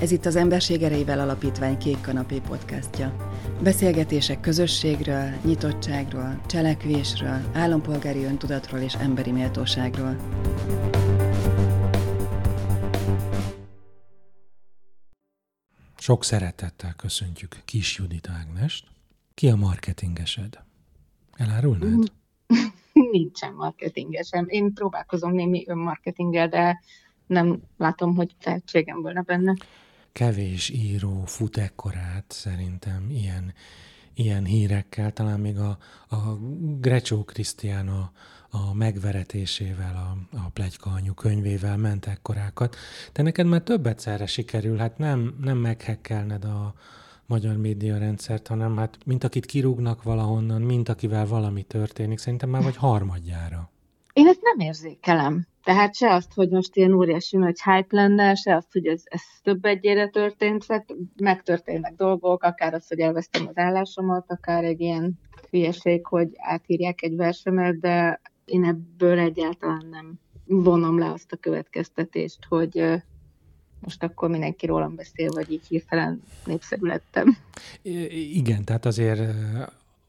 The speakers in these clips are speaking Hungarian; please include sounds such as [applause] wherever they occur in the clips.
Ez itt az Emberség Erejével Alapítvány Kék Kanapé podcastja. Beszélgetések közösségről, nyitottságról, cselekvésről, állampolgári öntudatról és emberi méltóságról. Sok szeretettel köszöntjük Kis Judit Ágnest. Ki a marketingesed? Elárulnád? [laughs] Nincsen marketingesem. Én próbálkozom némi önmarketinggel, de nem látom, hogy tehetségem volna benne kevés író fut ekkorát szerintem ilyen, ilyen hírekkel, talán még a, a Grecsó Krisztián a, a megveretésével, a, a Plegyka anyu könyvével ment ekkorákat. De neked már több egyszerre sikerül, hát nem, nem meghekkelned a magyar média rendszert, hanem hát mint akit kirúgnak valahonnan, mint akivel valami történik, szerintem már vagy harmadjára. Én ezt nem érzékelem. Tehát se azt, hogy most ilyen óriási nagy hype lenne, se azt, hogy ez, ez több egyére történt, megtörténnek dolgok, akár az, hogy elvesztem az állásomat, akár egy ilyen hülyeség, hogy átírják egy versemet, de én ebből egyáltalán nem vonom le azt a következtetést, hogy most akkor mindenki rólam beszél, vagy így hirtelen népszerű lettem. Igen, tehát azért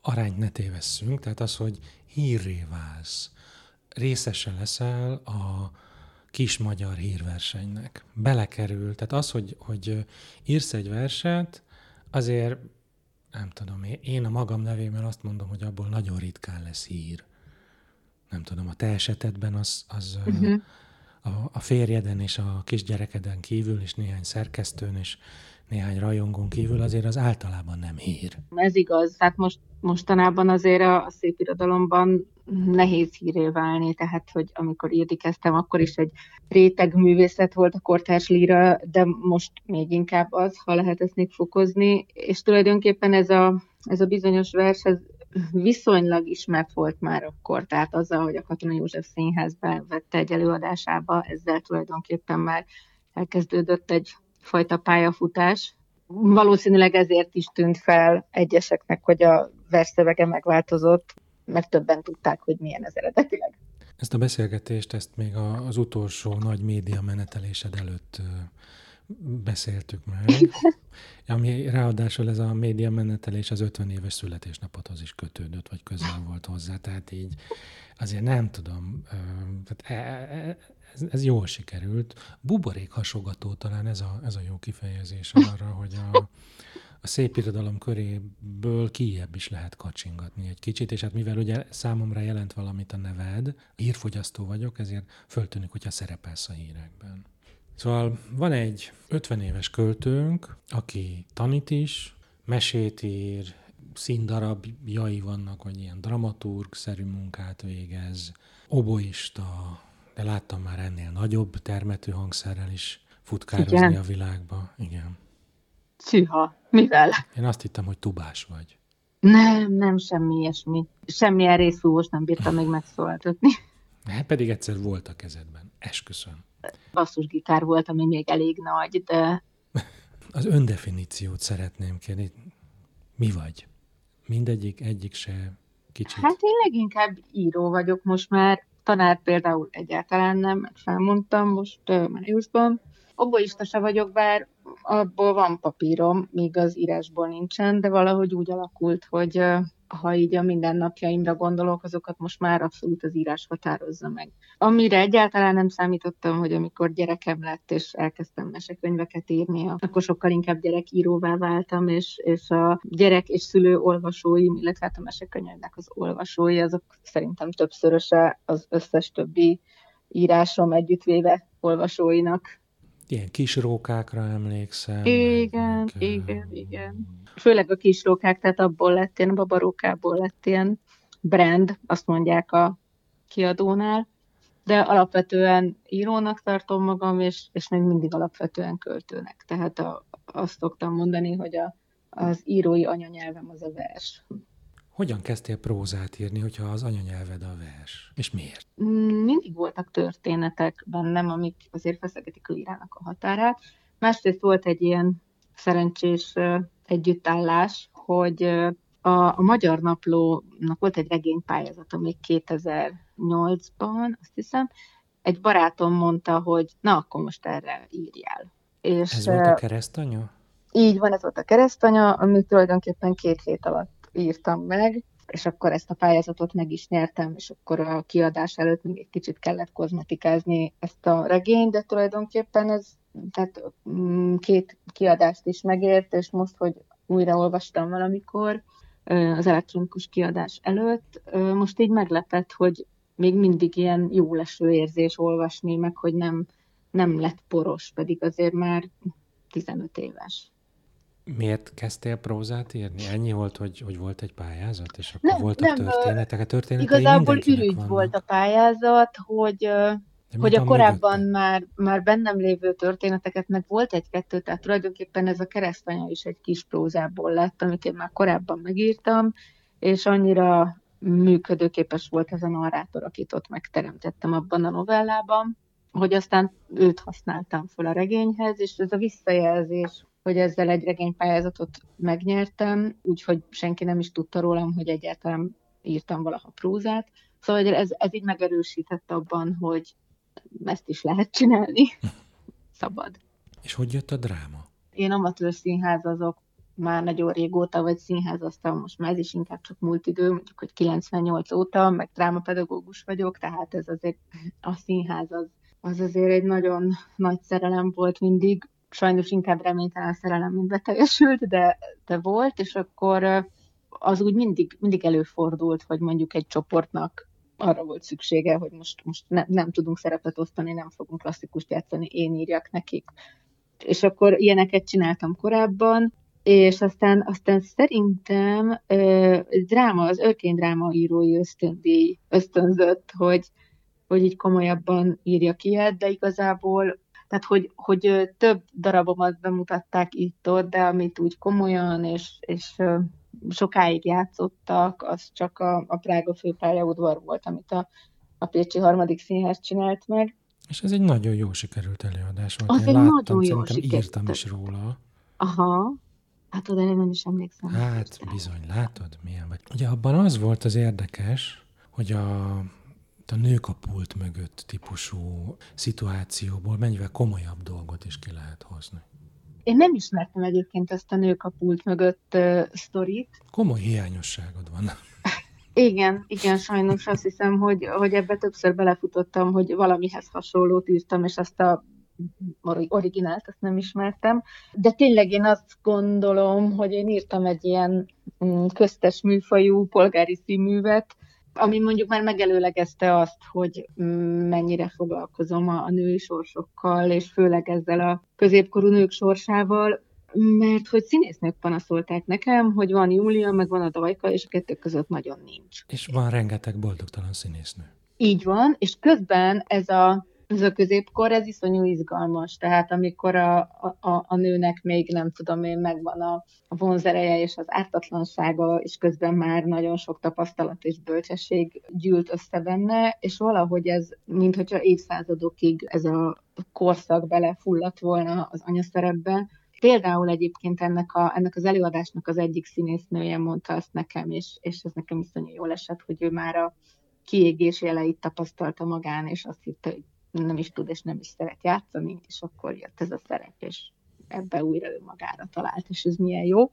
arányt ne tévesszünk, tehát az, hogy hírré válsz, részese leszel a kis magyar hírversenynek. Belekerül. Tehát az, hogy, hogy írsz egy verset, azért nem tudom, én a magam nevémmel azt mondom, hogy abból nagyon ritkán lesz hír. Nem tudom, a te esetedben az, az uh-huh. a, a férjeden és a kisgyerekeden kívül, és néhány szerkesztőn és néhány rajongón kívül azért az általában nem hír. Ez igaz. Tehát most mostanában azért a, a szép irodalomban nehéz híré válni, tehát hogy amikor írni akkor is egy réteg művészet volt a kortárs líra, de most még inkább az, ha lehet ezt még fokozni, és tulajdonképpen ez a, ez a bizonyos vers, ez viszonylag ismert volt már akkor, tehát azzal, hogy a Katona József Színházban vette egy előadásába, ezzel tulajdonképpen már elkezdődött egy fajta pályafutás. Valószínűleg ezért is tűnt fel egyeseknek, hogy a versszövege megváltozott, mert többen tudták, hogy milyen ez eredetileg. Ezt a beszélgetést, ezt még az utolsó nagy média menetelésed előtt beszéltük meg. [laughs] Ami ráadásul ez a média menetelés az 50 éves születésnapothoz is kötődött, vagy közel volt hozzá, tehát így azért nem tudom, tehát e, e, e, ez, ez jól sikerült. Buborék hasogató talán ez a, ez a jó kifejezés arra, hogy a, a szép irodalom köréből kijebb is lehet kacsingatni egy kicsit, és hát mivel ugye számomra jelent valamit a neved, hírfogyasztó vagyok, ezért föltűnik, hogyha szerepelsz a hírekben. Szóval van egy 50 éves költőnk, aki tanít is, mesét ír, színdarabjai vannak, vagy ilyen dramaturg-szerű munkát végez, oboista, de láttam már ennél nagyobb termetű hangszerrel is futkározni Igen. a világba. Igen. Szűha. Mivel? Én azt hittem, hogy tubás vagy. Nem, nem, semmi ilyesmi. Semmilyen részfúvós nem bírtam még megszólaltatni. [laughs] Hát pedig egyszer volt a kezedben. Esküszöm. Basszusgitár volt, ami még elég nagy, de... [laughs] Az öndefiníciót szeretném kérni. Mi vagy? Mindegyik, egyik se kicsit? Hát én leginkább író vagyok most már. Tanár például egyáltalán nem, mert felmondtam most uh, Mariusban. Oboista se vagyok, bár abból van papírom, míg az írásból nincsen, de valahogy úgy alakult, hogy ha így a mindennapjaimra gondolok, azokat most már abszolút az írás határozza meg. Amire egyáltalán nem számítottam, hogy amikor gyerekem lett, és elkezdtem mesekönyveket írni, akkor sokkal inkább gyerekíróvá váltam, és, és a gyerek és szülő olvasóim, illetve hát a mesekönyvnek az olvasói, azok szerintem többszöröse az összes többi írásom együttvéve olvasóinak ilyen kis rókákra emlékszem. Igen, meg, igen, igen. Főleg a kis rókák, tehát abból lett ilyen, a babarókából lett ilyen brand, azt mondják a kiadónál, de alapvetően írónak tartom magam, és, és még mindig alapvetően költőnek. Tehát a, azt szoktam mondani, hogy a, az írói anyanyelvem az a vers. Hogyan kezdtél prózát írni, hogyha az anyanyelved a vers? És miért? Mindig voltak történetek bennem, amik azért feszegetik a lírának a határát. Másrészt volt egy ilyen szerencsés együttállás, hogy a, a Magyar Naplónak volt egy regénypályázata még 2008-ban, azt hiszem, egy barátom mondta, hogy na, akkor most erre írjál. És, ez volt a keresztanya? Így van, ez volt a keresztanya, amit tulajdonképpen két hét alatt írtam meg, és akkor ezt a pályázatot meg is nyertem, és akkor a kiadás előtt még egy kicsit kellett kozmetikázni ezt a regényt, de tulajdonképpen ez tehát mm, két kiadást is megért, és most, hogy újra olvastam valamikor az elektronikus kiadás előtt, most így meglepett, hogy még mindig ilyen jó leső érzés olvasni, meg hogy nem, nem lett poros, pedig azért már 15 éves. Miért kezdtél prózát írni? Ennyi volt, hogy, hogy volt egy pályázat, és akkor nem, voltak nem, történetek? A történetei Igazából ürügy vannak. volt a pályázat, hogy hogy a korábban már, már bennem lévő történeteket, meg volt egy-kettő, tehát tulajdonképpen ez a keresztanya is egy kis prózából lett, amit én már korábban megírtam, és annyira működőképes volt ez a narrátor, akit ott megteremtettem abban a novellában, hogy aztán őt használtam fel a regényhez, és ez a visszajelzés, hogy ezzel egy regénypályázatot megnyertem, úgyhogy senki nem is tudta rólam, hogy egyáltalán írtam valaha prózát. Szóval ez, ez így megerősített abban, hogy ezt is lehet csinálni. [laughs] Szabad. És hogy jött a dráma? Én amatőr színházazok már nagyon régóta, vagy színházaztam, most már ez is inkább csak múlt idő, mondjuk, hogy 98 óta, meg drámapedagógus vagyok, tehát ez azért a színház az, az azért egy nagyon nagy szerelem volt mindig, sajnos inkább reménytelen szerelem, mint beteljesült, de, de volt, és akkor az úgy mindig, mindig előfordult, hogy mondjuk egy csoportnak arra volt szüksége, hogy most, most ne, nem tudunk szerepet osztani, nem fogunk klasszikust játszani, én írjak nekik. És akkor ilyeneket csináltam korábban, és aztán, aztán szerintem ö, dráma, az Örkény dráma írói ösztöndíj ösztönzött, hogy, hogy így komolyabban írja ki de igazából tehát, hogy, hogy több darabomat bemutatták itt-ott, de amit úgy komolyan és, és sokáig játszottak, az csak a, a Prága főpályaudvar volt, amit a, a Pécsi harmadik színház csinált meg. És ez egy nagyon jó sikerült előadás volt. Az Én egy láttam, nagyon jó írtam is róla. Aha, hát oda én nem is emlékszem. Hát bizony, látod, milyen vagy. Ugye abban az volt az érdekes, hogy a, a nők a pult mögött típusú szituációból mennyivel komolyabb dolgot is ki lehet hozni. Én nem ismertem egyébként ezt a nők a pult mögött uh, sztorit. Komoly hiányosságod van. [laughs] Igen, igen, sajnos azt hiszem, hogy, hogy ebbe többször belefutottam, hogy valamihez hasonlót írtam, és azt a originált, azt nem ismertem. De tényleg én azt gondolom, hogy én írtam egy ilyen mm, köztes műfajú polgári színművet, ami mondjuk már megelőlegezte azt, hogy mennyire foglalkozom a, a női sorsokkal, és főleg ezzel a középkorú nők sorsával, mert hogy színésznők panaszolták nekem, hogy van Júlia, meg van a Dajka, és a kettő között nagyon nincs. És van rengeteg boldogtalan színésznő. Így van, és közben ez a ez a középkor, ez iszonyú izgalmas. Tehát amikor a, a, a nőnek még nem tudom én, megvan a, a vonzereje és az ártatlansága, és közben már nagyon sok tapasztalat és bölcsesség gyűlt össze benne, és valahogy ez, mint hogyha évszázadokig ez a korszak belefulladt volna az anyaszerepbe, Például egyébként ennek, a, ennek az előadásnak az egyik színésznője mondta azt nekem, és, és ez nekem iszonyú jól esett, hogy ő már a kiégés jeleit tapasztalta magán, és azt hitte, hogy nem is tud és nem is szeret játszani, és akkor jött ez a szerep, és ebbe újra ő magára talált, és ez milyen jó.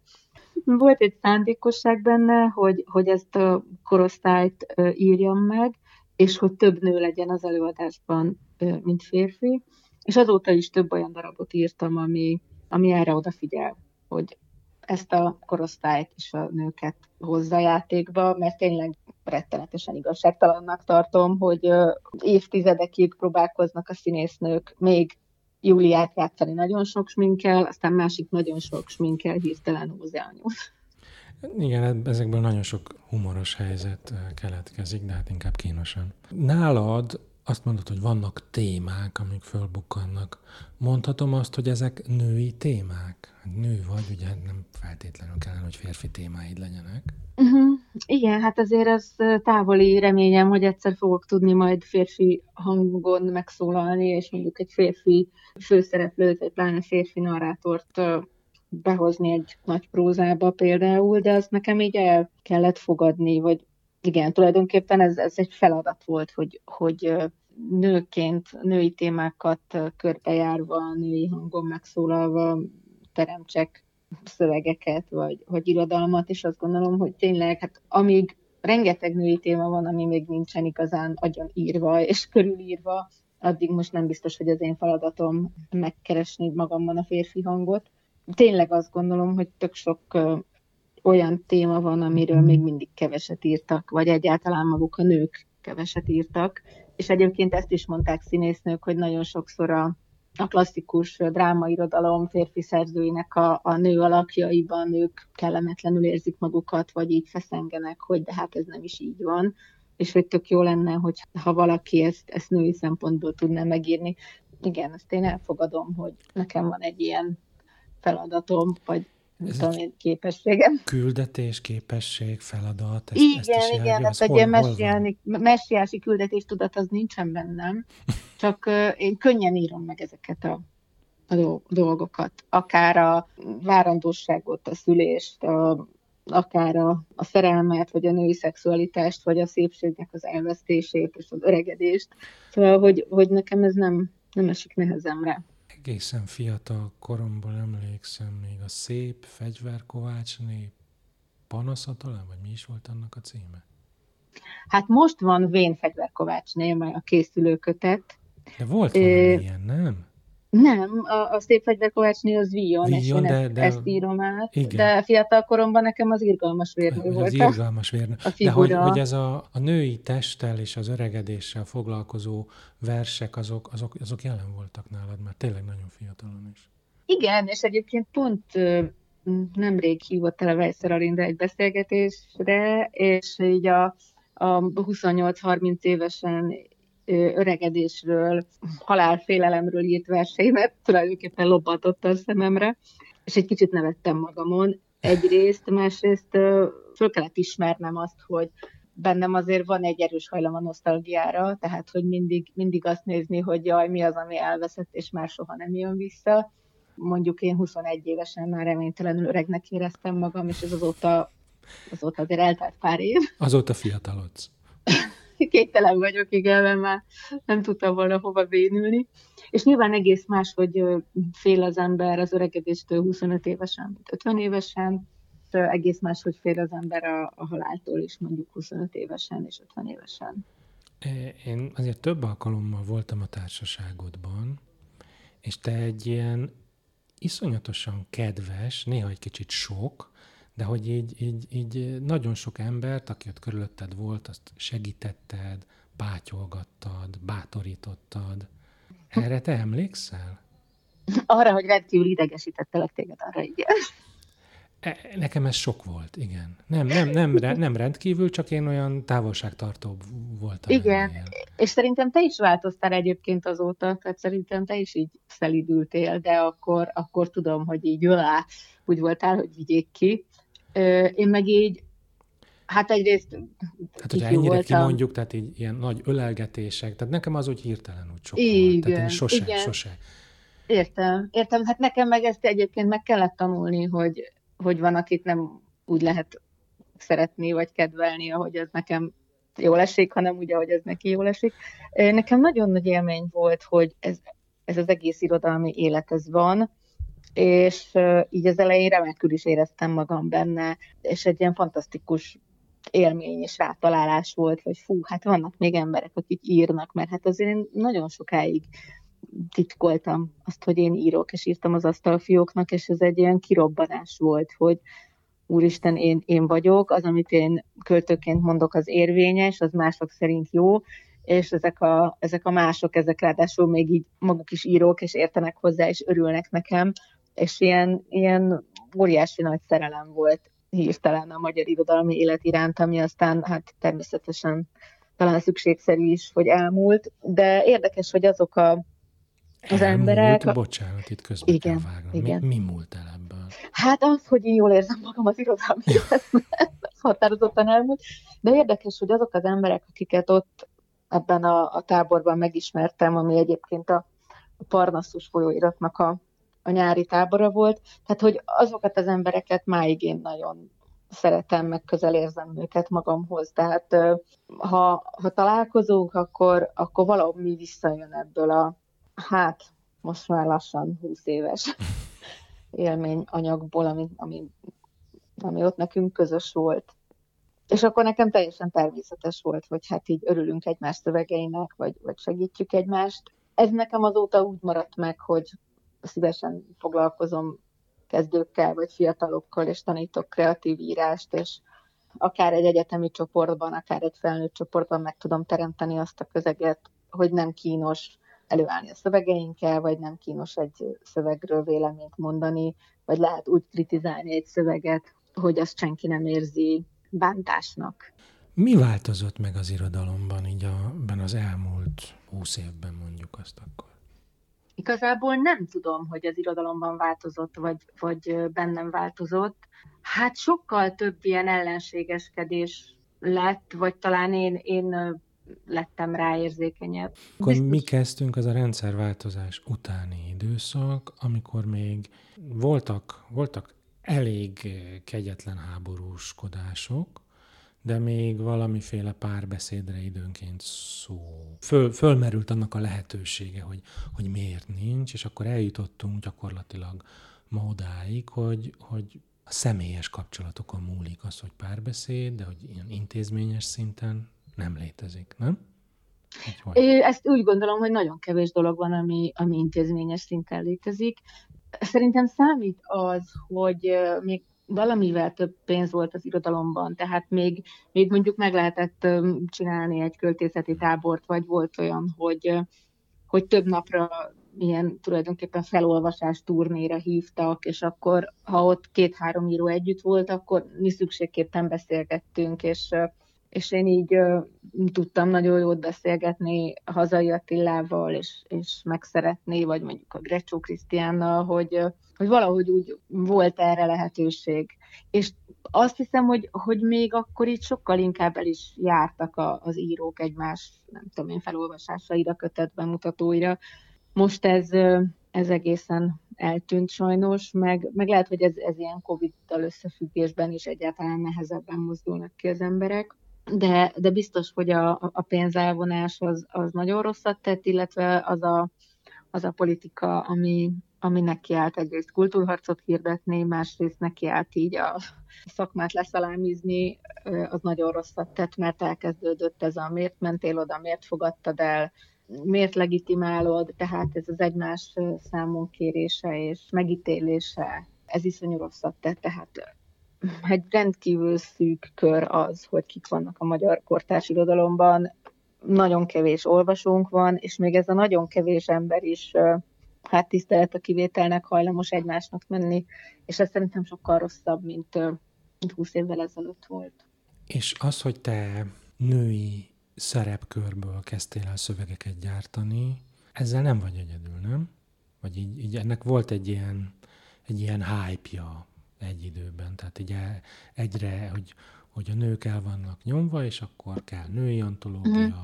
Volt egy szándékosság benne, hogy, hogy ezt a korosztályt írjam meg, és hogy több nő legyen az előadásban, mint férfi, és azóta is több olyan darabot írtam, ami, ami erre odafigyel, hogy ezt a korosztályt és a nőket hozza játékba, mert tényleg rettenetesen igazságtalannak tartom, hogy évtizedekig próbálkoznak a színésznők még Júliát játszani nagyon sok sminkel, aztán másik nagyon sok sminkel hirtelen Ózeanyút. Igen, ezekből nagyon sok humoros helyzet keletkezik, de hát inkább kínosan. Nálad azt mondod, hogy vannak témák, amik fölbukkannak. Mondhatom azt, hogy ezek női témák? Hát nő vagy, ugye nem feltétlenül kellene, hogy férfi témáid legyenek. Uh-huh. Igen, hát azért az távoli reményem, hogy egyszer fogok tudni majd férfi hangon megszólalni, és mondjuk egy férfi főszereplőt, egy pláne férfi narrátort behozni egy nagy prózába például, de az nekem így el kellett fogadni, vagy igen, tulajdonképpen ez, ez egy feladat volt, hogy, hogy nőként, női témákat körbejárva, női hangon megszólalva teremtsek szövegeket, vagy, vagy irodalmat, és azt gondolom, hogy tényleg, hát amíg rengeteg női téma van, ami még nincsen igazán agyon írva és körülírva, addig most nem biztos, hogy az én feladatom megkeresni magamban a férfi hangot. Tényleg azt gondolom, hogy tök sok olyan téma van, amiről még mindig keveset írtak, vagy egyáltalán maguk a nők keveset írtak. És egyébként ezt is mondták színésznők, hogy nagyon sokszor a, a klasszikus drámairodalom férfi szerzőinek a, a nő alakjaiban nők kellemetlenül érzik magukat, vagy így feszengenek, hogy de hát ez nem is így van és hogy tök jó lenne, hogy ha valaki ezt, ezt női szempontból tudná megírni. Igen, ezt én elfogadom, hogy nekem van egy ilyen feladatom, vagy ez tudom én, képességem. Küldetés, képesség, feladat. Ezt, igen, ezt igen, hát egy ilyen messiáni, messiási küldetés tudat az nincsen bennem, [laughs] csak uh, én könnyen írom meg ezeket a, a dolgokat. Akár a várandóságot, a szülést, a akár a, a szerelmet, vagy a női szexualitást, vagy a szépségnek az elvesztését és az öregedést. Szóval, hogy, hogy nekem ez nem, nem esik nehezemre. Egészen fiatal koromból emlékszem még a szép fegyverkovácsné panaszatalán, vagy mi is volt annak a címe? Hát most van Vén fegyverkovácsné, a készülőkötet. De volt valami é, ilyen, nem? Nem, a, a szép fegyverkovácsné az Vion, és én de, de, ezt írom át, igen. de fiatal koromban nekem az irgalmas vérnő volt. Az irgalmas vérnő. A de hogy, hogy ez a, a női testtel és az öregedéssel foglalkozó versek, azok, azok, azok jelen voltak nálad már tényleg nagyon fiatalon is. Igen, és egyébként pont nemrég hívott el a Vejszer Alinda egy beszélgetésre, és így a, a 28-30 évesen öregedésről, halálfélelemről írt verseimet tulajdonképpen lobbatott a szememre, és egy kicsit nevettem magamon. Egyrészt, másrészt föl kellett ismernem azt, hogy bennem azért van egy erős hajlam a nosztalgiára, tehát hogy mindig, mindig azt nézni, hogy jaj, mi az, ami elveszett, és már soha nem jön vissza. Mondjuk én 21 évesen már reménytelenül öregnek éreztem magam, és ez azóta, azóta azért eltelt pár év. Azóta fiatalodsz. [laughs] Kételen vagyok, igen, mert már nem tudtam volna hova bénülni. És nyilván egész más, hogy fél az ember az öregedéstől 25 évesen, mint 50 évesen, egész más, hogy fél az ember a, a haláltól is mondjuk 25 évesen és 50 évesen. Én azért több alkalommal voltam a társaságodban, és te egy ilyen iszonyatosan kedves, néha egy kicsit sok, de hogy így, így, így nagyon sok embert, aki ott körülötted volt, azt segítetted, bátyolgattad, bátorítottad. Erre te emlékszel? Arra, hogy rendkívül idegesítettelek téged, arra igen. E, nekem ez sok volt, igen. Nem, nem, nem, nem rendkívül, csak én olyan távolságtartó voltam. Igen, ennél. és szerintem te is változtál egyébként azóta, tehát szerintem te is így szelidültél, de akkor, akkor tudom, hogy így ölá, úgy voltál, hogy vigyék ki. Én meg így, hát egyrészt Hát, hogyha ennyire voltam. kimondjuk, tehát így ilyen nagy ölelgetések, tehát nekem az úgy hirtelen úgy sok igen, volt. Tehát én sose, igen. sose. Értem, értem. Hát nekem meg ezt egyébként meg kellett tanulni, hogy, hogy van, akit nem úgy lehet szeretni, vagy kedvelni, ahogy ez nekem jól esik, hanem úgy, ahogy ez neki jól esik. Nekem nagyon nagy élmény volt, hogy ez, ez az egész irodalmi élet ez van, és így az elején remekül is éreztem magam benne, és egy ilyen fantasztikus élmény és rátalálás volt, hogy fú, hát vannak még emberek, akik írnak, mert hát azért én nagyon sokáig titkoltam azt, hogy én írok, és írtam az asztalfióknak, és ez egy ilyen kirobbanás volt, hogy úristen, én, én vagyok, az, amit én költőként mondok, az érvényes, az mások szerint jó, és ezek a, ezek a mások, ezek ráadásul még így maguk is írók, és értenek hozzá, és örülnek nekem, és ilyen, ilyen óriási nagy szerelem volt hirtelen a magyar irodalmi élet iránt, ami aztán hát természetesen talán szükségszerű is, hogy elmúlt, de érdekes, hogy azok a, az elmúlt, emberek... Bocsánat, itt közben igen, vágnom. Igen. Mi, mi múlt el ebből? Hát az, hogy én jól érzem magam az irodalmi életben, [laughs] határozottan elmúlt, de érdekes, hogy azok az emberek, akiket ott ebben a, a táborban megismertem, ami egyébként a, a Parnassus folyóiratnak a a nyári tábora volt, tehát hogy azokat az embereket máig én nagyon szeretem, meg közel érzem őket magamhoz. Tehát ha, ha találkozunk, akkor, akkor valami visszajön ebből a, hát most már lassan 20 éves [laughs] élményanyagból, ami, ami, ami ott nekünk közös volt. És akkor nekem teljesen természetes volt, hogy hát így örülünk egymás szövegeinek, vagy, vagy segítjük egymást. Ez nekem azóta úgy maradt meg, hogy szívesen foglalkozom kezdőkkel, vagy fiatalokkal, és tanítok kreatív írást, és akár egy egyetemi csoportban, akár egy felnőtt csoportban meg tudom teremteni azt a közeget, hogy nem kínos előállni a szövegeinkkel, vagy nem kínos egy szövegről véleményt mondani, vagy lehet úgy kritizálni egy szöveget, hogy azt senki nem érzi bántásnak. Mi változott meg az irodalomban így a, ben az elmúlt húsz évben mondjuk azt akkor? Igazából nem tudom, hogy az irodalomban változott, vagy, vagy bennem változott. Hát sokkal több ilyen ellenségeskedés lett, vagy talán én, én lettem rá érzékenyebb. Akkor Biztos... mi kezdtünk, az a rendszerváltozás utáni időszak, amikor még voltak, voltak elég kegyetlen háborúskodások, de még valamiféle párbeszédre időnként szó. Föl, fölmerült annak a lehetősége, hogy, hogy miért nincs, és akkor eljutottunk gyakorlatilag ma odáig, hogy, hogy a személyes kapcsolatokon múlik az, hogy párbeszéd, de hogy ilyen intézményes szinten nem létezik, nem? Én ezt úgy gondolom, hogy nagyon kevés dolog van, ami, ami intézményes szinten létezik. Szerintem számít az, hogy még valamivel több pénz volt az irodalomban, tehát még, még mondjuk meg lehetett csinálni egy költészeti tábort, vagy volt olyan, hogy, hogy több napra ilyen tulajdonképpen felolvasás turnéra hívtak, és akkor, ha ott két-három író együtt volt, akkor mi szükségképpen beszélgettünk, és és én így tudtam nagyon jót beszélgetni Hazai Attilával, és, és megszeretni, vagy mondjuk a Grecsó Krisztiánnal, hogy, hogy valahogy úgy volt erre lehetőség. És azt hiszem, hogy, hogy még akkor itt sokkal inkább el is jártak a, az írók egymás, nem tudom én, felolvasásaira, kötet bemutatóira. Most ez, ez egészen eltűnt sajnos, meg, meg lehet, hogy ez, ez ilyen Covid-dal összefüggésben is egyáltalán nehezebben mozdulnak ki az emberek de, de biztos, hogy a, a pénzelvonás az, az nagyon rosszat tett, illetve az a, az a politika, ami, ami nekiállt egyrészt kultúrharcot hirdetni, másrészt nekiállt így a szakmát leszalámizni, az nagyon rosszat tett, mert elkezdődött ez a miért mentél oda, miért fogadtad el, miért legitimálod, tehát ez az egymás számon kérése és megítélése, ez iszonyú rosszat tett, tehát egy rendkívül szűk kör az, hogy kik vannak a magyar kortárs irodalomban. Nagyon kevés olvasónk van, és még ez a nagyon kevés ember is hát tisztelet a kivételnek hajlamos egymásnak menni, és ez szerintem sokkal rosszabb, mint, mint 20 évvel ezelőtt volt. És az, hogy te női szerepkörből kezdtél el szövegeket gyártani, ezzel nem vagy egyedül, nem? Vagy így, így ennek volt egy ilyen, egy ilyen hype-ja, egy időben. Tehát így egyre, hogy, hogy a nők el vannak nyomva, és akkor kell női antológia. Uh-huh.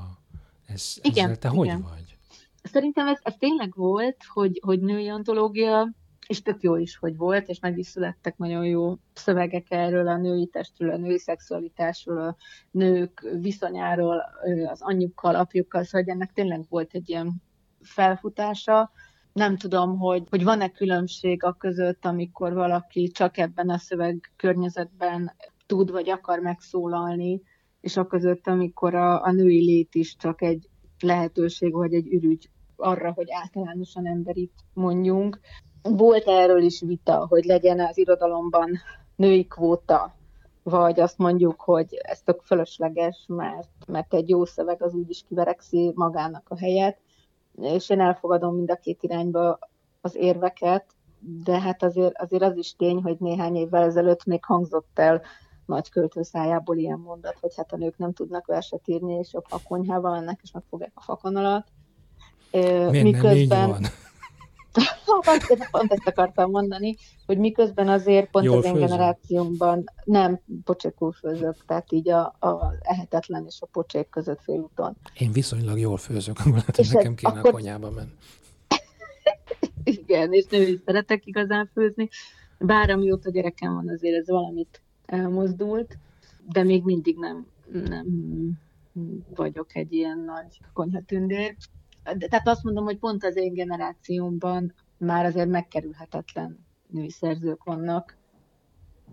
Ez, igen, ezzel te igen. hogy vagy? Szerintem ez, ez tényleg volt, hogy, hogy női antológia, és tök jó is, hogy volt, és meg is születtek nagyon jó szövegek erről, a női testről, a női szexualitásról, a nők viszonyáról, az anyjukkal, apjukkal, szóval ennek tényleg volt egy ilyen felfutása, nem tudom, hogy, hogy van-e különbség a között, amikor valaki csak ebben a szöveg környezetben tud vagy akar megszólalni, és a között, amikor a, a női lét is csak egy lehetőség vagy egy ürügy arra, hogy általánosan emberit mondjunk. Volt erről is vita, hogy legyen az irodalomban női kvóta, vagy azt mondjuk, hogy ez tök fölösleges, mert, mert egy jó szöveg az úgyis kiverekszi magának a helyet és én elfogadom mind a két irányba az érveket, de hát azért, azért az is tény, hogy néhány évvel ezelőtt még hangzott el nagy költőszájából ilyen mondat, hogy hát a nők nem tudnak verset írni, és jobb, ha konyhában mennek, és megfogják a fakanalat. Miért miközben... nem így van? [laughs] pont, pont ezt akartam mondani, hogy miközben azért pont Jól az én generációmban nem pocsékul főzök, tehát így a, a ehetetlen és a pocsék között félúton. Én viszonylag jól főzök, lehet, hogy nekem kéne akkor... a konyába menni. Igen, és nem is szeretek igazán főzni, bár amióta gyerekem van, azért ez valamit elmozdult, de még mindig nem, nem vagyok egy ilyen nagy konyhatündér. De, tehát azt mondom, hogy pont az én generációmban már azért megkerülhetetlen női szerzők vannak,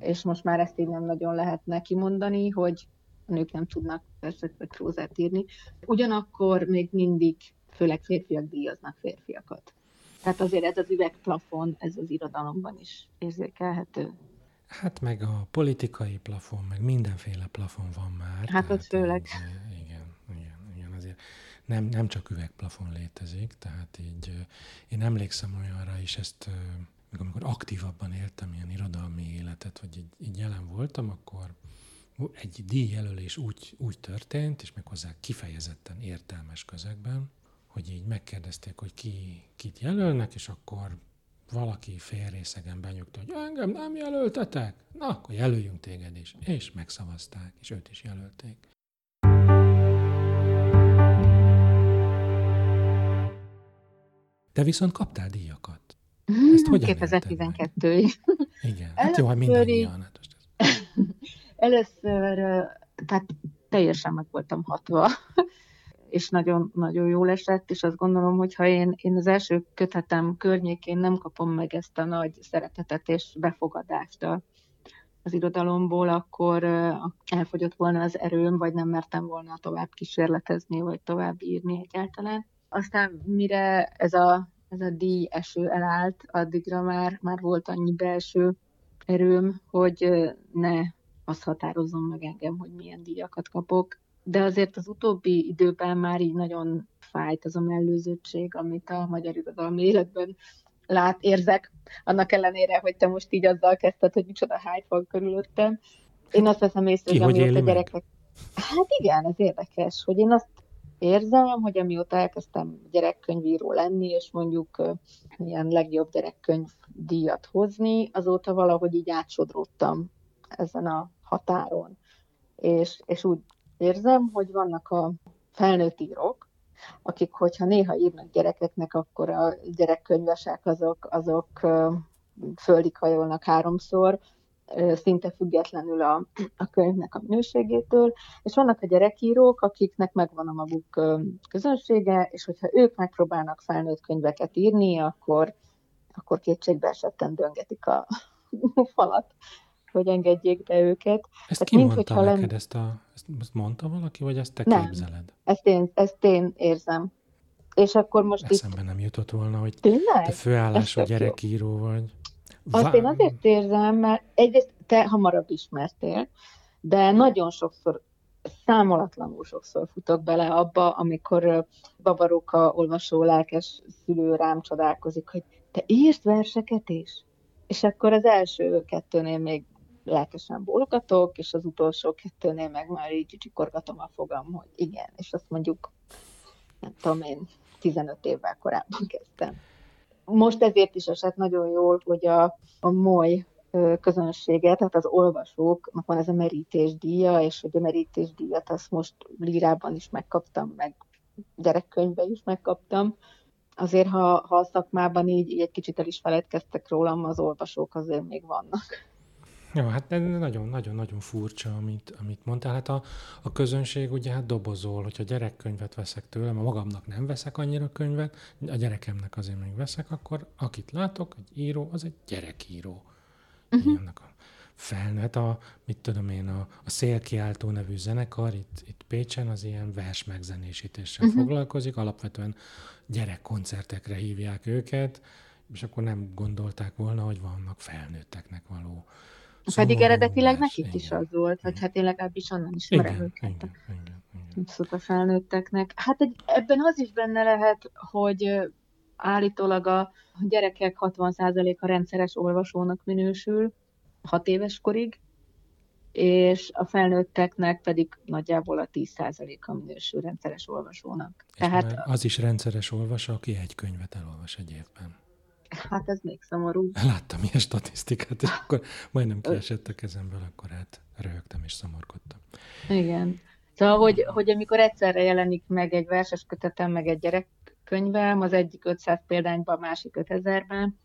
és most már ezt így nem nagyon lehetne kimondani, hogy a nők nem tudnak verset vagy prózát írni. Ugyanakkor még mindig főleg férfiak díjaznak férfiakat. Tehát azért ez az üvegplafon, ez az irodalomban is érzékelhető. Hát meg a politikai plafon, meg mindenféle plafon van már. Hát ott főleg. Igen, igen, igen, azért nem, nem csak üvegplafon létezik, tehát így én emlékszem olyanra is ezt, amikor aktívabban éltem ilyen irodalmi életet, vagy így, így jelen voltam, akkor egy díjjelölés úgy, úgy történt, és méghozzá kifejezetten értelmes közegben, hogy így megkérdezték, hogy ki, kit jelölnek, és akkor valaki félrészegen benyugta, hogy engem nem jelöltetek? Na, akkor jelöljünk téged is. És megszavazták, és őt is jelölték. Te viszont kaptál díjakat. Ezt hogyan 2012-ig. Igen, hát jó, hát mindannyian. Hát [laughs] Először, tehát teljesen meg voltam hatva és nagyon, nagyon jól esett, és azt gondolom, hogy ha én, én az első kötetem környékén nem kapom meg ezt a nagy szeretetet és befogadást a, az irodalomból, akkor elfogyott volna az erőm, vagy nem mertem volna tovább kísérletezni, vagy tovább írni egyáltalán. Aztán mire ez a, ez a díj eső elállt, addigra már, már volt annyi belső erőm, hogy ne azt határozom meg engem, hogy milyen díjakat kapok, de azért az utóbbi időben már így nagyon fájt az a mellőzöttség, amit a magyar irodalmi életben lát, érzek, annak ellenére, hogy te most így azzal kezdted, hogy micsoda hype van körülöttem. Én azt veszem észre, hogy amióta gyerekek... Hát igen, ez érdekes, hogy én azt érzem, hogy amióta elkezdtem gyerekkönyvíró lenni, és mondjuk ilyen legjobb gyerekkönyv díjat hozni, azóta valahogy így átsodródtam ezen a határon. És, és úgy érzem, hogy vannak a felnőtt írók, akik, hogyha néha írnak gyerekeknek, akkor a gyerekkönyvesek azok, azok földig hajolnak háromszor, szinte függetlenül a, a könyvnek a minőségétől, és vannak a gyerekírók, akiknek megvan a maguk közönsége, és hogyha ők megpróbálnak felnőtt könyveket írni, akkor, akkor kétségbe esetten döngetik a [laughs] falat hogy engedjék be őket. Ezt Tehát ki mint, mondta neked? Len... Ezt, a, ezt mondta valaki, vagy ezt te nem, képzeled? Ezt én, ezt én érzem. És akkor most Eszembe itt... nem jutott volna, hogy Tényleg? te főállású gyerekíró vagy. Azt Vá... én azért érzem, mert egyrészt te hamarabb ismertél, de nagyon sokszor, számolatlanul sokszor futok bele abba, amikor Bavaróka olvasó lelkes szülő rám csodálkozik, hogy te írsz verseket is? És akkor az első kettőnél még lelkesen bólogatok, és az utolsó kettőnél meg már így csikorgatom a fogam, hogy igen, és azt mondjuk, nem tudom én, 15 évvel korábban kezdtem. Most ezért is esett nagyon jól, hogy a, a moly közönséget, tehát az olvasóknak van ez a merítés díja, és hogy a merítés díjat azt most lírában is megkaptam, meg gyerekkönyvben is megkaptam. Azért, ha, ha a szakmában így, így egy kicsit el is feledkeztek rólam, az olvasók azért még vannak. Jó, hát nagyon-nagyon-nagyon furcsa, amit, amit mondtál. Hát a, a közönség ugye hát dobozol, hogyha gyerekkönyvet veszek tőlem, a magamnak nem veszek annyira könyvet, a gyerekemnek azért még veszek, akkor akit látok, egy író, az egy gyerekíró. Uh-huh. Ennek a felnőtt, a, mit tudom én, a, a Szélkiáltó nevű zenekar itt, itt Pécsen az ilyen vers megzenésítéssel uh-huh. foglalkozik, alapvetően gyerekkoncertekre hívják őket, és akkor nem gondolták volna, hogy vannak felnőtteknek való pedig eredetileg nekik igen. is az volt, hogy hát én legalábbis onnan ismerem igen, őket. Igen, igen, igen. a felnőtteknek. Hát egy, ebben az is benne lehet, hogy állítólag a gyerekek 60%-a rendszeres olvasónak minősül 6 éves korig, és a felnőtteknek pedig nagyjából a 10%-a minősül rendszeres olvasónak. És Tehát az is rendszeres olvasó, aki egy könyvet elolvas egy évben. Hát ez még szomorú. Láttam ilyen statisztikát, és [laughs] akkor majdnem kiesett a kezemből, akkor hát röhögtem és szomorkodtam. Igen. Szóval, hogy, hogy amikor egyszerre jelenik meg egy verses kötetem, meg egy gyerekkönyvem, az egyik 500 példányban, a másik 5000-ben,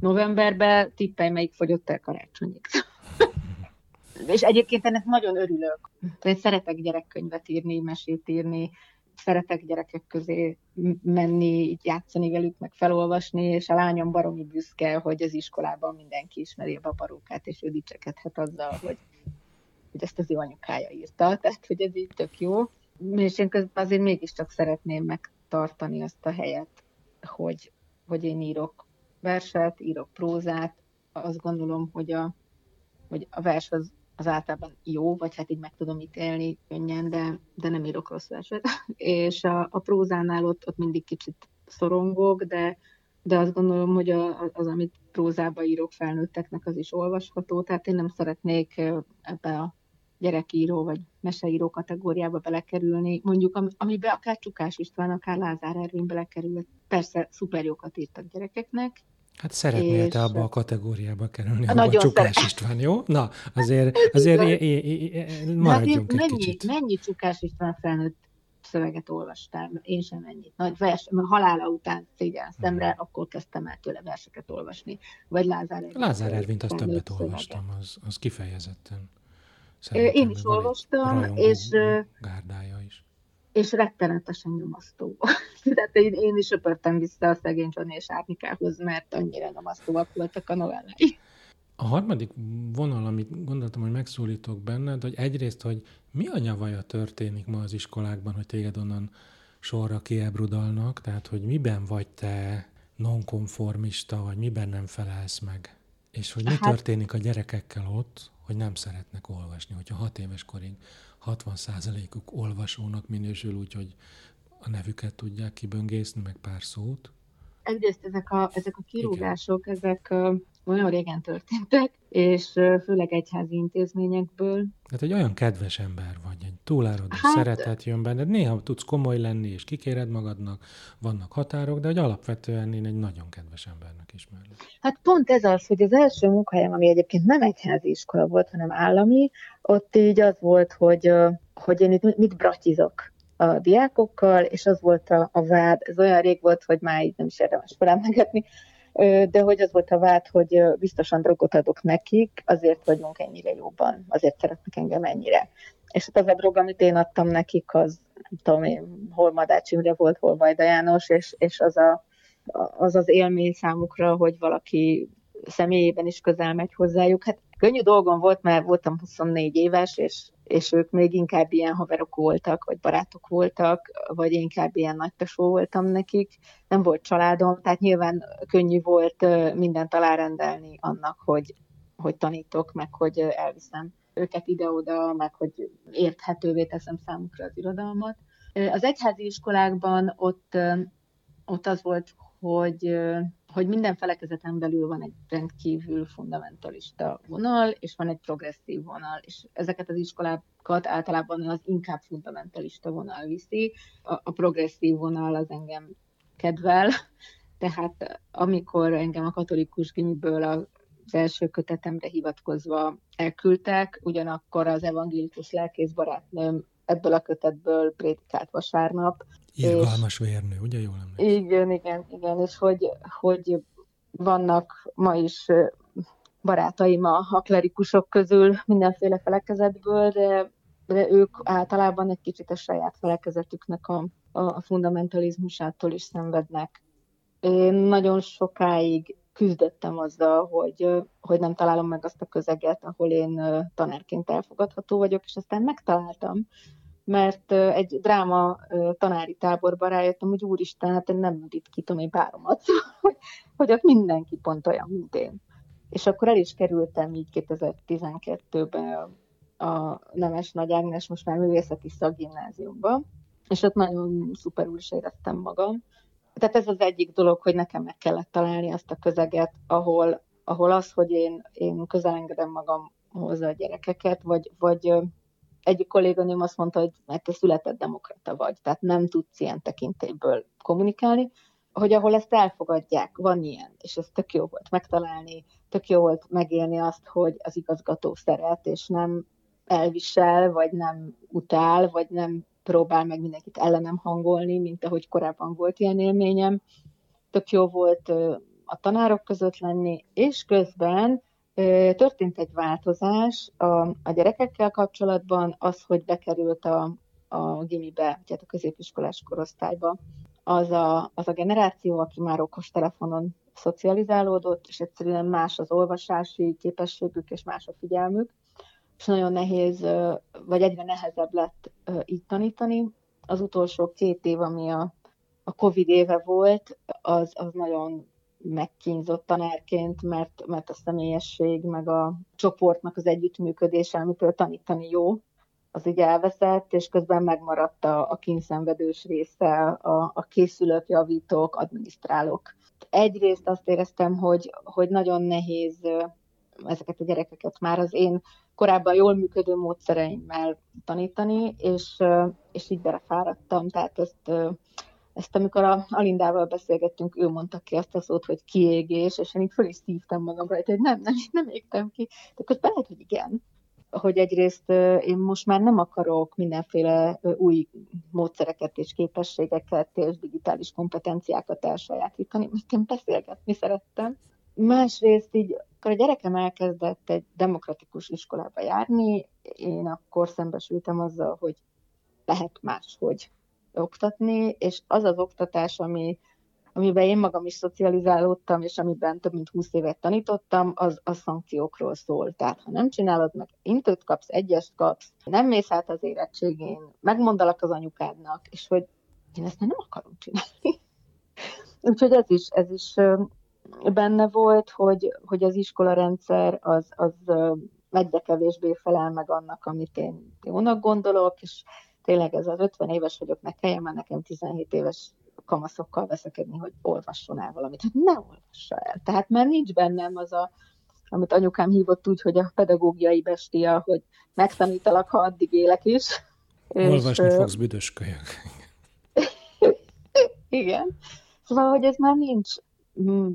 novemberben tippelj, melyik fogyott el karácsonyig. [laughs] és egyébként ennek nagyon örülök. Én szeretek gyerekkönyvet írni, mesét írni, szeretek gyerekek közé menni, játszani velük, meg felolvasni, és a lányom baromi büszke, hogy az iskolában mindenki ismeri a babarókát, és ő dicsekedhet azzal, hogy, hogy ezt az ő anyukája írta, tehát hogy ez így tök jó. És én közben azért mégiscsak szeretném megtartani azt a helyet, hogy, hogy én írok verset, írok prózát, azt gondolom, hogy a, hogy a vers az az általában jó, vagy hát így meg tudom ítélni könnyen, de, de nem írok rossz verset. [laughs] És a, a prózánál ott, ott mindig kicsit szorongok, de, de azt gondolom, hogy a, az, amit prózába írok felnőtteknek, az is olvasható, tehát én nem szeretnék ebbe a gyerekíró vagy meseíró kategóriába belekerülni, mondjuk amiben akár Csukás István, akár Lázár Ervin belekerült. Persze szuper jókat írtak gyerekeknek, Hát szeretnél és... te abba a kategóriába kerülni, a Csukás szeret... István, jó? Na, azért, azért é, é, é, maradjunk egy mennyi, kicsit. Mennyi Csukás István felnőtt szöveget olvastál? Én sem ennyit. Nagy vers, mert halála után szégyen szemre, hmm. akkor kezdtem el tőle verseket olvasni. Vagy Lázár Ervint. Lázár Ervint azt többet olvastam, az, az kifejezetten. Szerintem Én is olvastam, és... Gárdája is és rettenetesen nyomasztó. [laughs] Tehát én, én is öpörtem vissza a szegény Johnny és Árnikához, mert annyira nyomasztóak voltak a novellái. A harmadik vonal, amit gondoltam, hogy megszólítok benned, hogy egyrészt, hogy mi a nyavaja történik ma az iskolákban, hogy téged onnan sorra kiebrudalnak, tehát hogy miben vagy te nonkonformista, vagy miben nem felelsz meg. És hogy mi hát... történik a gyerekekkel ott, hogy nem szeretnek olvasni, hogyha hat éves korig 60%-uk olvasónak minősül, úgyhogy a nevüket tudják kiböngészni, meg pár szót. Egyrészt ezek a, ezek a kirúgások, Igen. ezek uh, olyan régen történtek, és uh, főleg egyházi intézményekből. Tehát egy olyan kedves ember vagy, egy túláradó hát, szeretet jön benned, néha tudsz komoly lenni, és kikéred magadnak, vannak határok, de hogy alapvetően én egy nagyon kedves embernek ismerlek. Hát pont ez az, hogy az első munkahelyem, ami egyébként nem egyházi iskola volt, hanem állami, ott így az volt, hogy, hogy én itt mit bratizok a diákokkal, és az volt a, a vád, ez olyan rég volt, hogy már így nem is érdemes felemlegetni, de hogy az volt a vád, hogy biztosan drogot adok nekik, azért vagyunk ennyire jóban, azért szeretnek engem ennyire. És hát a drog, amit én adtam nekik, az nem tudom én, hol Madács Imre volt, hol Vajda János, és, és az, a, az az élmény számukra, hogy valaki személyében is közel megy hozzájuk. Hát könnyű dolgom volt, mert voltam 24 éves, és, és ők még inkább ilyen haverok voltak, vagy barátok voltak, vagy inkább ilyen nagytesó voltam nekik. Nem volt családom, tehát nyilván könnyű volt mindent alárendelni annak, hogy, hogy tanítok, meg hogy elviszem őket ide-oda, meg hogy érthetővé teszem számukra az irodalmat. Az egyházi iskolákban ott, ott az volt, hogy hogy minden felekezeten belül van egy rendkívül fundamentalista vonal, és van egy progresszív vonal, és ezeket az iskolákat általában az inkább fundamentalista vonal viszi, a, a progresszív vonal az engem kedvel, tehát amikor engem a katolikus gimiből az első kötetemre hivatkozva elküldtek, ugyanakkor az evangélikus lelkész barátnőm ebből a kötetből prédikált vasárnap. Irgalmas és, vérnő, ugye jól emlékszem? Igen, igen, igen, és hogy, hogy vannak ma is barátaim a, klerikusok közül mindenféle felekezetből, de, de ők általában egy kicsit a saját felekezetüknek a, a fundamentalizmusától is szenvednek. Én nagyon sokáig küzdöttem azzal, hogy, hogy nem találom meg azt a közeget, ahol én tanárként elfogadható vagyok, és aztán megtaláltam, mert egy dráma tanári táborba rájöttem, hogy úristen, hát én nem ritkítom én páromat, [laughs] hogy, hogy ott mindenki pont olyan, mint én. És akkor el is kerültem így 2012-ben a Nemes Nagy Ágnes, most már művészeti szakgimnáziumba, és ott nagyon szuperül is éreztem magam. Tehát ez az egyik dolog, hogy nekem meg kellett találni azt a közeget, ahol, ahol az, hogy én, én közelengedem magamhoz a gyerekeket, vagy, vagy egyik kolléganőm azt mondta, hogy mert te született demokrata vagy, tehát nem tudsz ilyen tekintélyből kommunikálni, hogy ahol ezt elfogadják, van ilyen, és ez tök jó volt megtalálni, tök jó volt megélni azt, hogy az igazgató szeret, és nem elvisel, vagy nem utál, vagy nem próbál meg mindenkit ellenem hangolni, mint ahogy korábban volt ilyen élményem. Tök jó volt a tanárok között lenni, és közben Történt egy változás a, a gyerekekkel kapcsolatban, az, hogy bekerült a, a gimibe, tehát a középiskolás korosztályba, az a, az a generáció, aki már okostelefonon szocializálódott, és egyszerűen más az olvasási képességük, és más a figyelmük, és nagyon nehéz, vagy egyre nehezebb lett így tanítani. Az utolsó két év, ami a, a Covid éve volt, az, az nagyon megkínzott tanárként, mert, mert a személyesség, meg a csoportnak az együttműködése, amitől tanítani jó, az így elveszett, és közben megmaradt a, a kínszenvedős része, a, a készülők, javítók, adminisztrálók. Egyrészt azt éreztem, hogy, hogy nagyon nehéz ezeket a gyerekeket már az én korábban jól működő módszereimmel tanítani, és, és így belefáradtam, tehát ezt ezt amikor a Alindával beszélgettünk, ő mondta ki azt a szót, hogy kiégés, és én így föl is szívtam magam rajta, hogy nem, nem, nem égtem ki. De közben lehet, hogy igen. Hogy egyrészt én most már nem akarok mindenféle új módszereket és képességeket és digitális kompetenciákat elsajátítani, mert én beszélgetni szerettem. Másrészt így, akkor a gyerekem elkezdett egy demokratikus iskolába járni, én akkor szembesültem azzal, hogy lehet máshogy oktatni, és az az oktatás, ami, amiben én magam is szocializálódtam, és amiben több mint 20 évet tanítottam, az a szankciókról szól. Tehát, ha nem csinálod meg, intőt kapsz, egyest kapsz, nem mész át az érettségén, megmondalak az anyukádnak, és hogy én ezt nem akarom csinálni. [laughs] Úgyhogy ez is, ez is benne volt, hogy, hogy az iskola rendszer az, az egyre kevésbé felel meg annak, amit én jónak gondolok, és tényleg ez az 50 éves vagyok, ne kelljen már nekem 17 éves kamaszokkal veszekedni, hogy olvasson el valamit. Hát ne olvassa el. Tehát már nincs bennem az a, amit anyukám hívott úgy, hogy a pedagógiai bestia, hogy megtanítalak, ha addig élek is. Olvasni és, fogsz büdös kölyök. [laughs] Igen. Szóval, hogy ez már nincs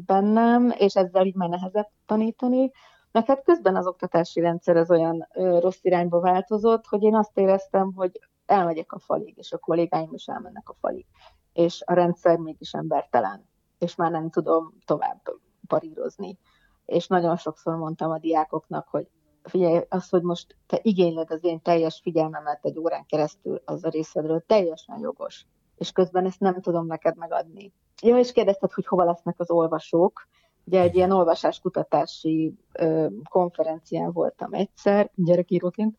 bennem, és ezzel így már nehezebb tanítani. Mert hát közben az oktatási rendszer az olyan rossz irányba változott, hogy én azt éreztem, hogy elmegyek a falig, és a kollégáim is elmennek a falig, és a rendszer mégis embertelen, és már nem tudom tovább parírozni. És nagyon sokszor mondtam a diákoknak, hogy figyelj, az, hogy most te igényled az én teljes figyelmemet egy órán keresztül, az a részedről teljesen jogos. És közben ezt nem tudom neked megadni. Ja, és kérdezted, hogy hova lesznek az olvasók. Ugye egy ilyen olvasáskutatási ö, konferencián voltam egyszer, gyerekíróként,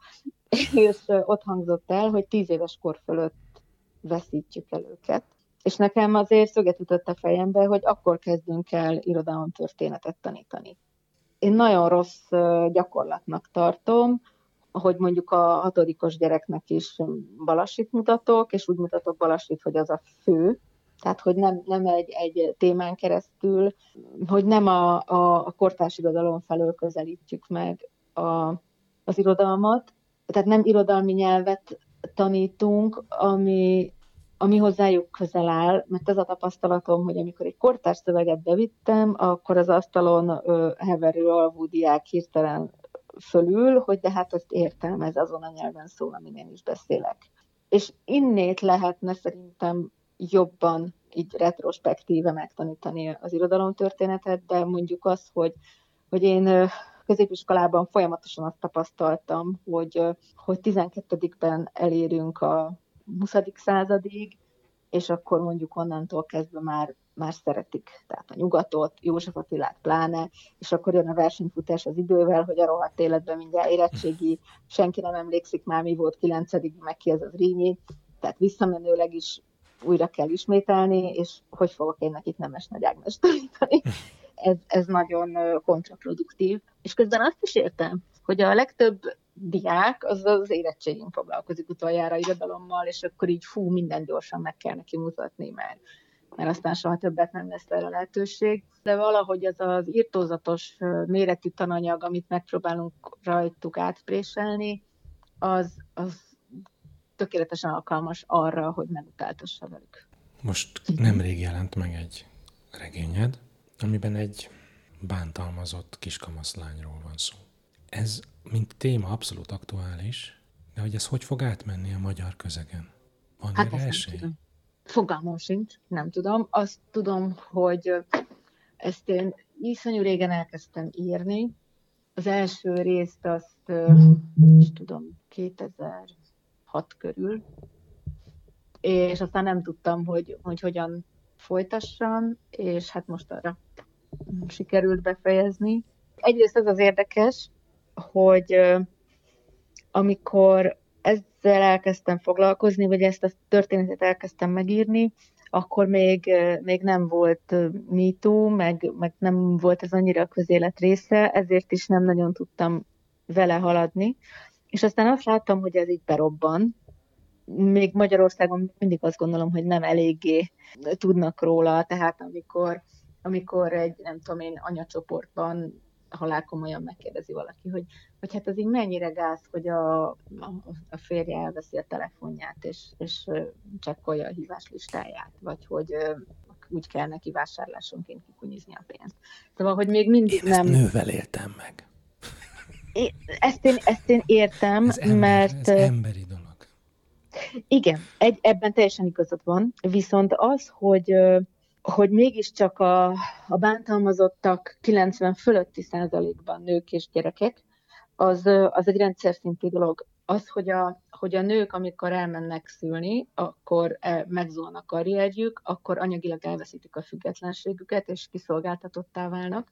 [laughs] és ott hangzott el, hogy tíz éves kor fölött veszítjük el őket. És nekem azért szöget ütött a fejembe, hogy akkor kezdünk el történetet tanítani. Én nagyon rossz gyakorlatnak tartom, hogy mondjuk a hatodikos gyereknek is balasit mutatok, és úgy mutatok balasit, hogy az a fő, tehát hogy nem, nem egy, egy témán keresztül, hogy nem a, a, a kortárs irodalom felől közelítjük meg a, az irodalmat, tehát nem irodalmi nyelvet tanítunk, ami, ami hozzájuk közel áll, mert ez a tapasztalatom, hogy amikor egy kortárs szöveget bevittem, akkor az asztalon ö, heverő alvú diák hirtelen fölül, hogy de hát ezt értelmez azon a nyelven szól, amin én is beszélek. És innét lehetne szerintem jobban így retrospektíve megtanítani az irodalomtörténetet, de mondjuk az, hogy, hogy én középiskolában folyamatosan azt tapasztaltam, hogy, hogy 12-ben elérünk a 20. századig, és akkor mondjuk onnantól kezdve már, már szeretik, tehát a nyugatot, József Attilát pláne, és akkor jön a versenyfutás az idővel, hogy a rohadt életben mindjárt érettségi, senki nem emlékszik már, mi volt 9 meg ki ez az Rínyi, tehát visszamenőleg is újra kell ismételni, és hogy fogok én nekik nemes nagy Ágnes tanítani [laughs] ez, ez nagyon kontraproduktív. És közben azt is értem, hogy a legtöbb diák az az érettségén foglalkozik utoljára irodalommal, és akkor így fú, minden gyorsan meg kell neki mutatni, mert, mert aztán soha többet nem lesz erre lehetőség. De valahogy az az írtózatos méretű tananyag, amit megpróbálunk rajtuk átpréselni, az, az tökéletesen alkalmas arra, hogy megutáltassa velük. Most nemrég jelent meg egy regényed, amiben egy bántalmazott kiskamaszlányról van szó. Ez, mint téma, abszolút aktuális, de hogy ez hogy fog átmenni a magyar közegen? Van hát még esély? Fogalmam sincs, nem tudom. Azt tudom, hogy ezt én iszonyú régen elkezdtem írni, az első részt azt, is tudom, 2006 körül, és aztán nem tudtam, hogy, hogy hogyan folytassam, és hát most arra sikerült befejezni. Egyrészt az az érdekes, hogy amikor ezzel elkezdtem foglalkozni, vagy ezt a történetet elkezdtem megírni, akkor még, még nem volt MeToo, meg, meg nem volt ez annyira a közélet része, ezért is nem nagyon tudtam vele haladni. És aztán azt láttam, hogy ez így berobban. Még Magyarországon mindig azt gondolom, hogy nem eléggé tudnak róla, tehát amikor, amikor egy, nem tudom én, anyacsoportban halálkomolyan megkérdezi valaki, hogy, hogy hát az így mennyire gáz, hogy a, a, a férje elveszi a telefonját, és, és csekkolja a hívás listáját, vagy hogy úgy kell neki vásárlásonként kikunyizni a pénzt. Szóval, hogy még mindig én nem... Nővel éltem meg. Ezt, én, ezt én értem, ez ember, mert... Ez emberi dolog. Igen, egy, ebben teljesen igazad van, viszont az, hogy hogy mégiscsak a, a bántalmazottak 90 fölötti százalékban nők és gyerekek, az, az egy rendszer szintű dolog. Az, hogy a, hogy a nők, amikor elmennek szülni, akkor e, megzuhan a karrierjük, akkor anyagilag elveszítik a függetlenségüket, és kiszolgáltatottá válnak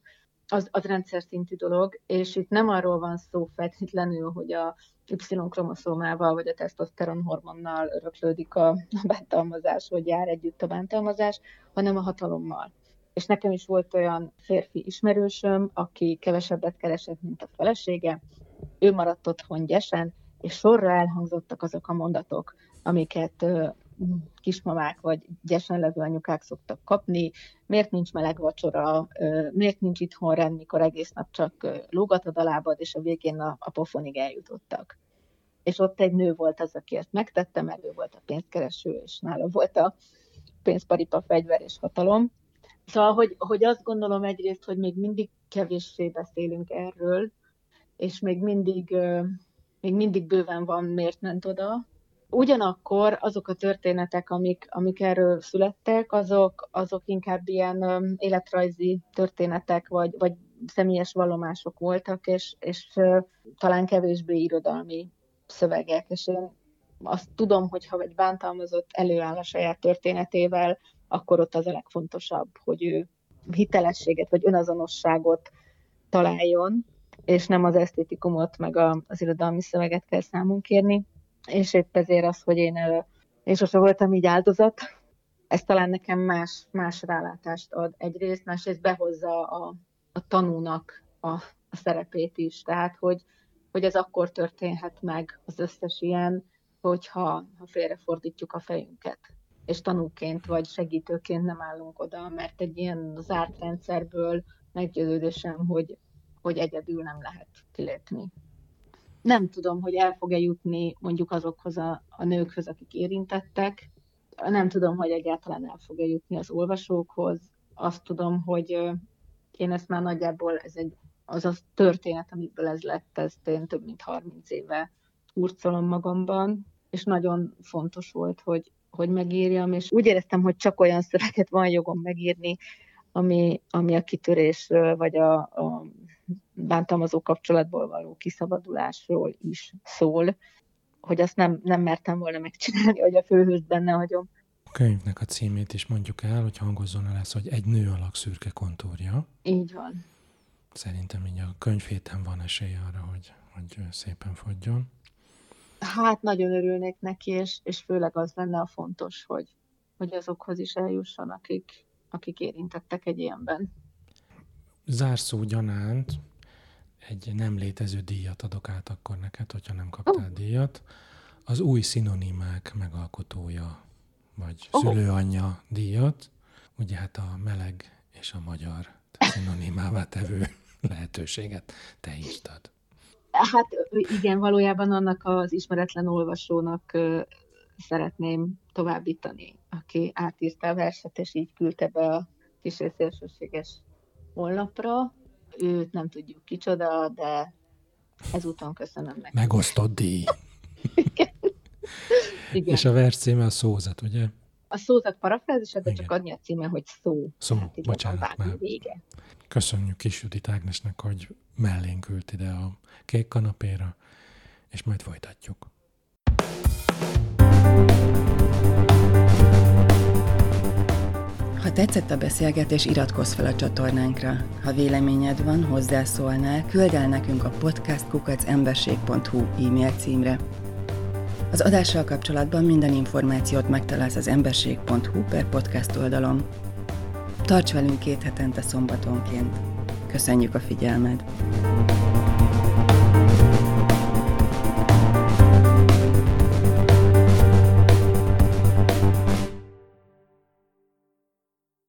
az, az rendszer szintű dolog, és itt nem arról van szó feltétlenül, hogy a Y-kromoszómával vagy a tesztoszteron hormonnal öröklődik a [laughs] bántalmazás, vagy jár együtt a bántalmazás, hanem a hatalommal. És nekem is volt olyan férfi ismerősöm, aki kevesebbet keresett, mint a felesége, ő maradt otthon gyesen, és sorra elhangzottak azok a mondatok, amiket kismamák vagy gyesen anyukák szoktak kapni, miért nincs meleg vacsora, miért nincs itthon rend, mikor egész nap csak lógatod a lábad, és a végén a, a pofonig eljutottak. És ott egy nő volt az, aki ezt megtette, mert ő volt a pénzkereső, és nála volt a pénzparipa, fegyver és hatalom. Szóval, hogy, hogy azt gondolom egyrészt, hogy még mindig kevéssé beszélünk erről, és még mindig, még mindig bőven van miért nem oda, Ugyanakkor azok a történetek, amik, amik erről születtek, azok, azok inkább ilyen életrajzi történetek, vagy, vagy személyes vallomások voltak, és, és talán kevésbé irodalmi szövegek. És én azt tudom, hogy ha egy bántalmazott előáll a saját történetével, akkor ott az a legfontosabb, hogy ő hitelességet vagy önazonosságot találjon, és nem az esztétikumot, meg az irodalmi szöveget kell számon kérni és épp ezért az, hogy én, én sose voltam így áldozat, ez talán nekem más, más rálátást ad egyrészt, másrészt behozza a, a tanúnak a, a szerepét is, tehát hogy, hogy ez akkor történhet meg az összes ilyen, hogyha ha félrefordítjuk a fejünket, és tanúként vagy segítőként nem állunk oda, mert egy ilyen zárt rendszerből meggyőződésem, hogy, hogy egyedül nem lehet kilépni nem tudom, hogy el fog-e jutni mondjuk azokhoz a, a nőkhöz, akik érintettek. Nem tudom, hogy egyáltalán el fog-e jutni az olvasókhoz. Azt tudom, hogy én ezt már nagyjából, ez egy, az a történet, amiből ez lett, ezt én több mint 30 éve hurcolom magamban, és nagyon fontos volt, hogy, hogy megírjam, és úgy éreztem, hogy csak olyan szöveget van jogom megírni, ami, ami a kitörésről, vagy a, a bántalmazó kapcsolatból való kiszabadulásról is szól, hogy azt nem, nem mertem volna megcsinálni, hogy a főhőst benne hagyom. A könyvnek a címét is mondjuk el, hogy hangozzon lesz, hogy egy nő alak szürke kontúrja. Így van. Szerintem így a könyvhéten van esély arra, hogy, hogy szépen fogjon. Hát nagyon örülnék neki, és, és főleg az lenne a fontos, hogy, hogy azokhoz is eljusson, akik, akik érintettek egy ilyenben zárszó gyanánt egy nem létező díjat adok át akkor neked, hogyha nem kaptál oh. díjat. Az új szinonimák megalkotója, vagy oh. szülőanyja díjat. Ugye hát a meleg és a magyar szinonimává tevő [laughs] lehetőséget te írtad. Hát igen, valójában annak az ismeretlen olvasónak szeretném továbbítani, aki átírta a verset, és így küldte be a kis szélsőséges honlapra. Őt nem tudjuk kicsoda, de ezúton köszönöm neki. Megosztott díj. Igen. Igen. [laughs] És a vers címe a szózat, ugye? A szózat parafrázisa, de csak adni a címe, hogy szó. Szó, hát bocsánat. Már. Vége. Köszönjük kis Judit Ágnesnek, hogy mellénk ült ide a kék kanapéra, és majd folytatjuk. Ha tetszett a beszélgetés, iratkozz fel a csatornánkra. Ha véleményed van, hozzászólnál, küld el nekünk a podcastkukacemberség.hu e-mail címre. Az adással kapcsolatban minden információt megtalálsz az emberség.hu per podcast oldalon. Tarts velünk két hetente szombatonként. Köszönjük a figyelmed!